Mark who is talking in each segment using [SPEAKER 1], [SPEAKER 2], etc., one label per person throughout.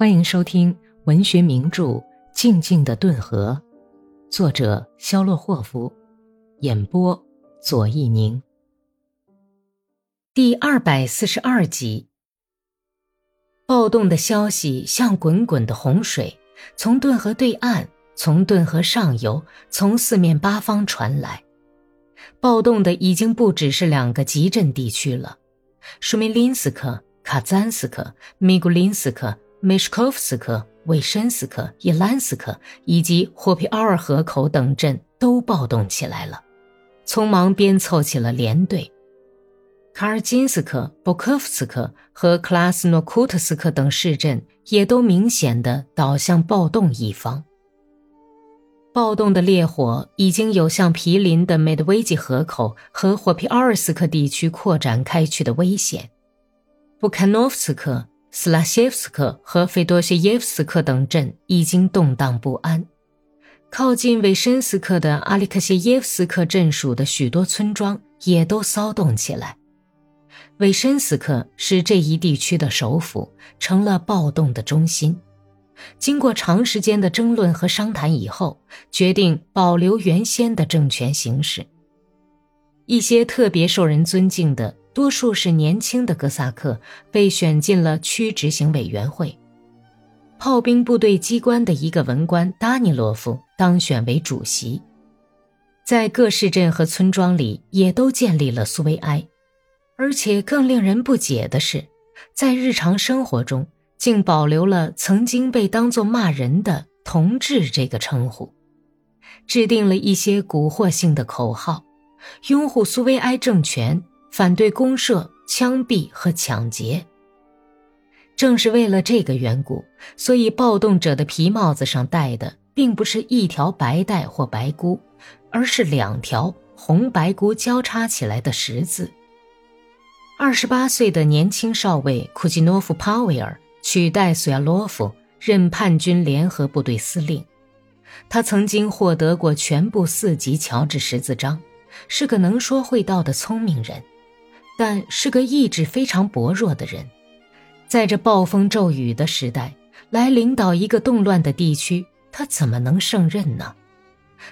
[SPEAKER 1] 欢迎收听文学名著《静静的顿河》，作者肖洛霍夫，演播左一宁。第二百四十二集。暴动的消息像滚滚的洪水，从顿河对岸，从顿河上游，从四面八方传来。暴动的已经不只是两个集镇地区了：舒梅林斯克、卡赞斯克、米古林斯克。梅什科夫斯克、韦申斯克、伊兰斯克以及霍皮奥尔河口等镇都暴动起来了，匆忙编凑起了连队。卡尔金斯克、布科夫斯克和克拉斯诺库特斯克等市镇也都明显的倒向暴动一方。暴动的烈火已经有向毗邻的梅德韦吉河口和霍皮奥尔斯克地区扩展开去的危险。布坎诺夫斯克。斯拉谢夫斯克和费多谢耶夫斯克等镇已经动荡不安，靠近韦申斯克的阿里克谢耶夫斯克镇属的许多村庄也都骚动起来。韦申斯克是这一地区的首府，成了暴动的中心。经过长时间的争论和商谈以后，决定保留原先的政权形式。一些特别受人尊敬的。多数是年轻的哥萨克被选进了区执行委员会，炮兵部队机关的一个文官达尼洛夫当选为主席，在各市镇和村庄里也都建立了苏维埃，而且更令人不解的是，在日常生活中竟保留了曾经被当作骂人的“同志”这个称呼，制定了一些蛊惑性的口号，拥护苏维埃政权。反对公社、枪毙和抢劫。正是为了这个缘故，所以暴动者的皮帽子上戴的并不是一条白带或白箍，而是两条红白箍交叉起来的十字。二十八岁的年轻少尉库季诺夫·帕维尔取代索亚洛夫任叛军联合部队司令。他曾经获得过全部四级乔治十字章，是个能说会道的聪明人。但是个意志非常薄弱的人，在这暴风骤雨的时代来领导一个动乱的地区，他怎么能胜任呢？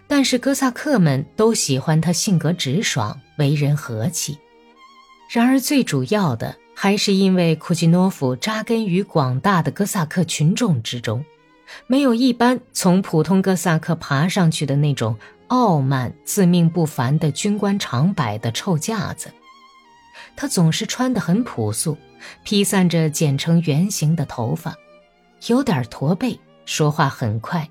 [SPEAKER 1] 但是哥萨克们都喜欢他性格直爽，为人和气。然而最主要的还是因为库奇诺夫扎根于广大的哥萨克群众之中，没有一般从普通哥萨克爬上去的那种傲慢、自命不凡的军官常摆的臭架子。他总是穿得很朴素，披散着剪成圆形的头发，有点驼背，说话很快。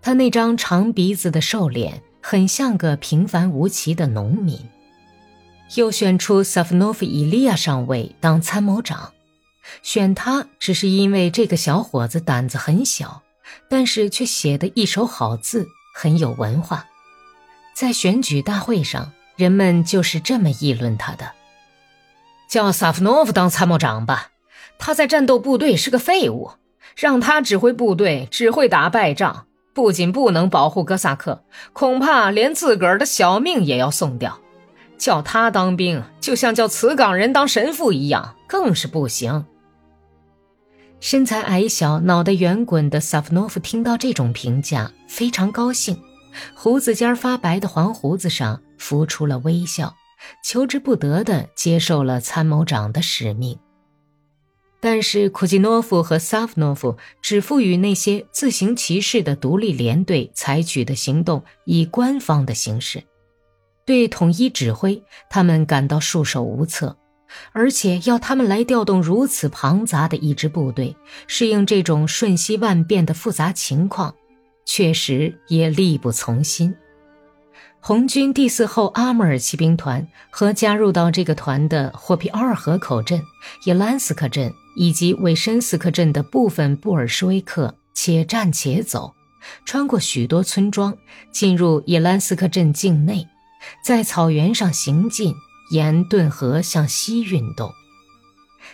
[SPEAKER 1] 他那张长鼻子的瘦脸，很像个平凡无奇的农民。又选出萨夫诺夫伊利亚上尉当参谋长，选他只是因为这个小伙子胆子很小，但是却写得一手好字，很有文化。在选举大会上，人们就是这么议论他的。叫萨夫诺夫当参谋长吧，他在战斗部队是个废物，让他指挥部队只会打败仗，不仅不能保护哥萨克，恐怕连自个儿的小命也要送掉。叫他当兵，就像叫茨岗人当神父一样，更是不行。身材矮小、脑袋圆滚的萨夫诺夫听到这种评价，非常高兴，胡子尖发白的黄胡子上浮出了微笑。求之不得地接受了参谋长的使命，但是库季诺夫和萨夫诺夫只赋予那些自行其事的独立连队采取的行动以官方的形式，对统一指挥他们感到束手无策，而且要他们来调动如此庞杂的一支部队，适应这种瞬息万变的复杂情况，确实也力不从心。红军第四后阿穆尔骑兵团和加入到这个团的霍皮奥尔河口镇、伊兰斯克镇以及韦申斯克镇的部分布尔什维克，且战且走，穿过许多村庄，进入伊兰斯克镇境内，在草原上行进，沿顿河向西运动。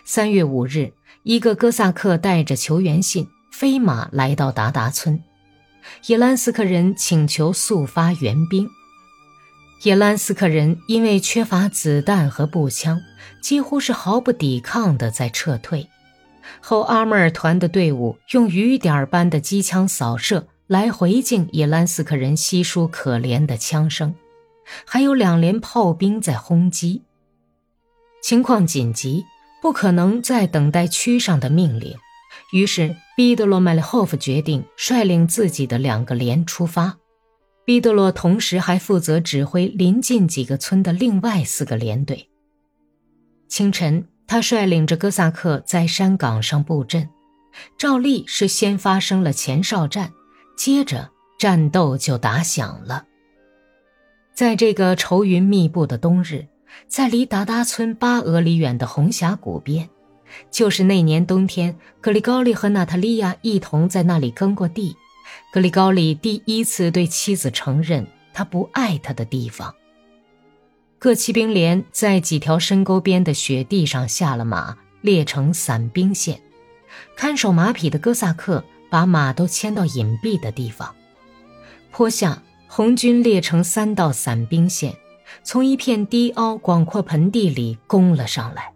[SPEAKER 1] 三月五日，一个哥萨克带着求援信飞马来到达达村，伊兰斯克人请求速发援兵。叶兰斯克人因为缺乏子弹和步枪，几乎是毫不抵抗地在撤退。后阿穆尔团的队伍用雨点般的机枪扫射，来回敬野兰斯克人稀疏可怜的枪声，还有两连炮兵在轰击。情况紧急，不可能再等待区上的命令，于是毕德罗·麦利霍夫决定率领自己的两个连出发。毕德洛同时还负责指挥临近几个村的另外四个连队。清晨。他率领着哥萨克在山岗上布阵，照例是先发生了前哨战，接着战斗就打响了。在这个愁云密布的冬日，在离达达村八俄里远的红峡谷边，就是那年冬天格里高利和娜塔莉亚一同在那里耕过地，格里高利第一次对妻子承认他不爱她的地方。各骑兵连在几条深沟边的雪地上下了马，列成散兵线。看守马匹的哥萨克把马都牵到隐蔽的地方。坡下，红军列成三道散兵线，从一片低凹广阔盆地里攻了上来。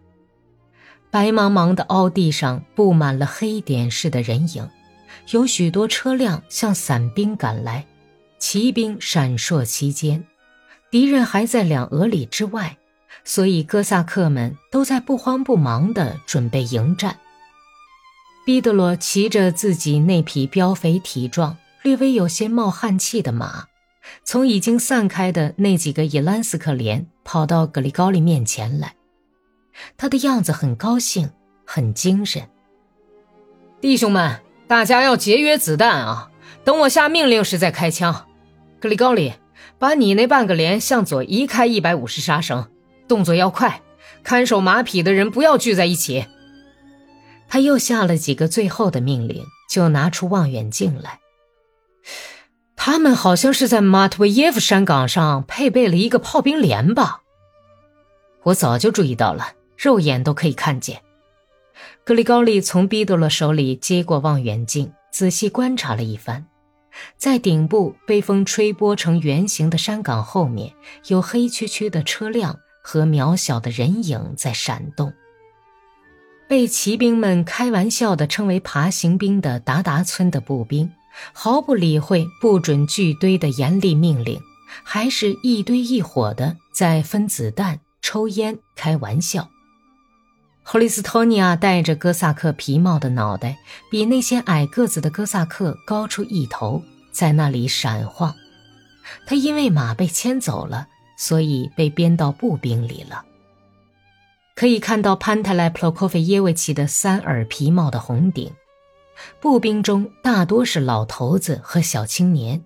[SPEAKER 1] 白茫茫的凹地上布满了黑点似的人影，有许多车辆向散兵赶来，骑兵闪烁其间。敌人还在两俄里之外，所以哥萨克们都在不慌不忙地准备迎战。毕德罗骑着自己那匹膘肥体壮、略微有些冒汗气的马，从已经散开的那几个伊兰斯克连跑到格里高利面前来。他的样子很高兴，很精神。
[SPEAKER 2] 弟兄们，大家要节约子弹啊！等我下命令时再开枪。格里高利。把你那半个连向左移开一百五十杀绳，动作要快。看守马匹的人不要聚在一起。
[SPEAKER 1] 他又下了几个最后的命令，就拿出望远镜来。他们好像是在马特维耶夫山岗上配备了一个炮兵连吧？我早就注意到了，肉眼都可以看见。格里高利从毕多勒手里接过望远镜，仔细观察了一番。在顶部被风吹拨成圆形的山岗后面，有黑黢黢的车辆和渺小的人影在闪动。被骑兵们开玩笑地称为“爬行兵”的达达村的步兵，毫不理会不准聚堆的严厉命令，还是一堆一伙的在分子弹、抽烟、开玩笑。霍利斯托尼亚戴着哥萨克皮帽的脑袋，比那些矮个子的哥萨克高出一头，在那里闪晃。他因为马被牵走了，所以被编到步兵里了。可以看到潘特莱普洛科菲耶维奇的三耳皮帽的红顶。步兵中大多是老头子和小青年。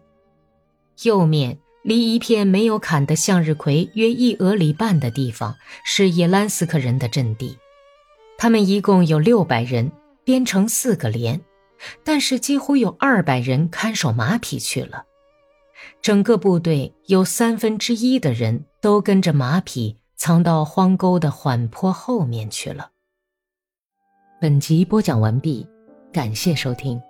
[SPEAKER 1] 右面离一片没有砍的向日葵约一俄里半的地方，是叶兰斯克人的阵地。他们一共有六百人，编成四个连，但是几乎有二百人看守马匹去了。整个部队有三分之一的人都跟着马匹藏到荒沟的缓坡后面去了。本集播讲完毕，感谢收听。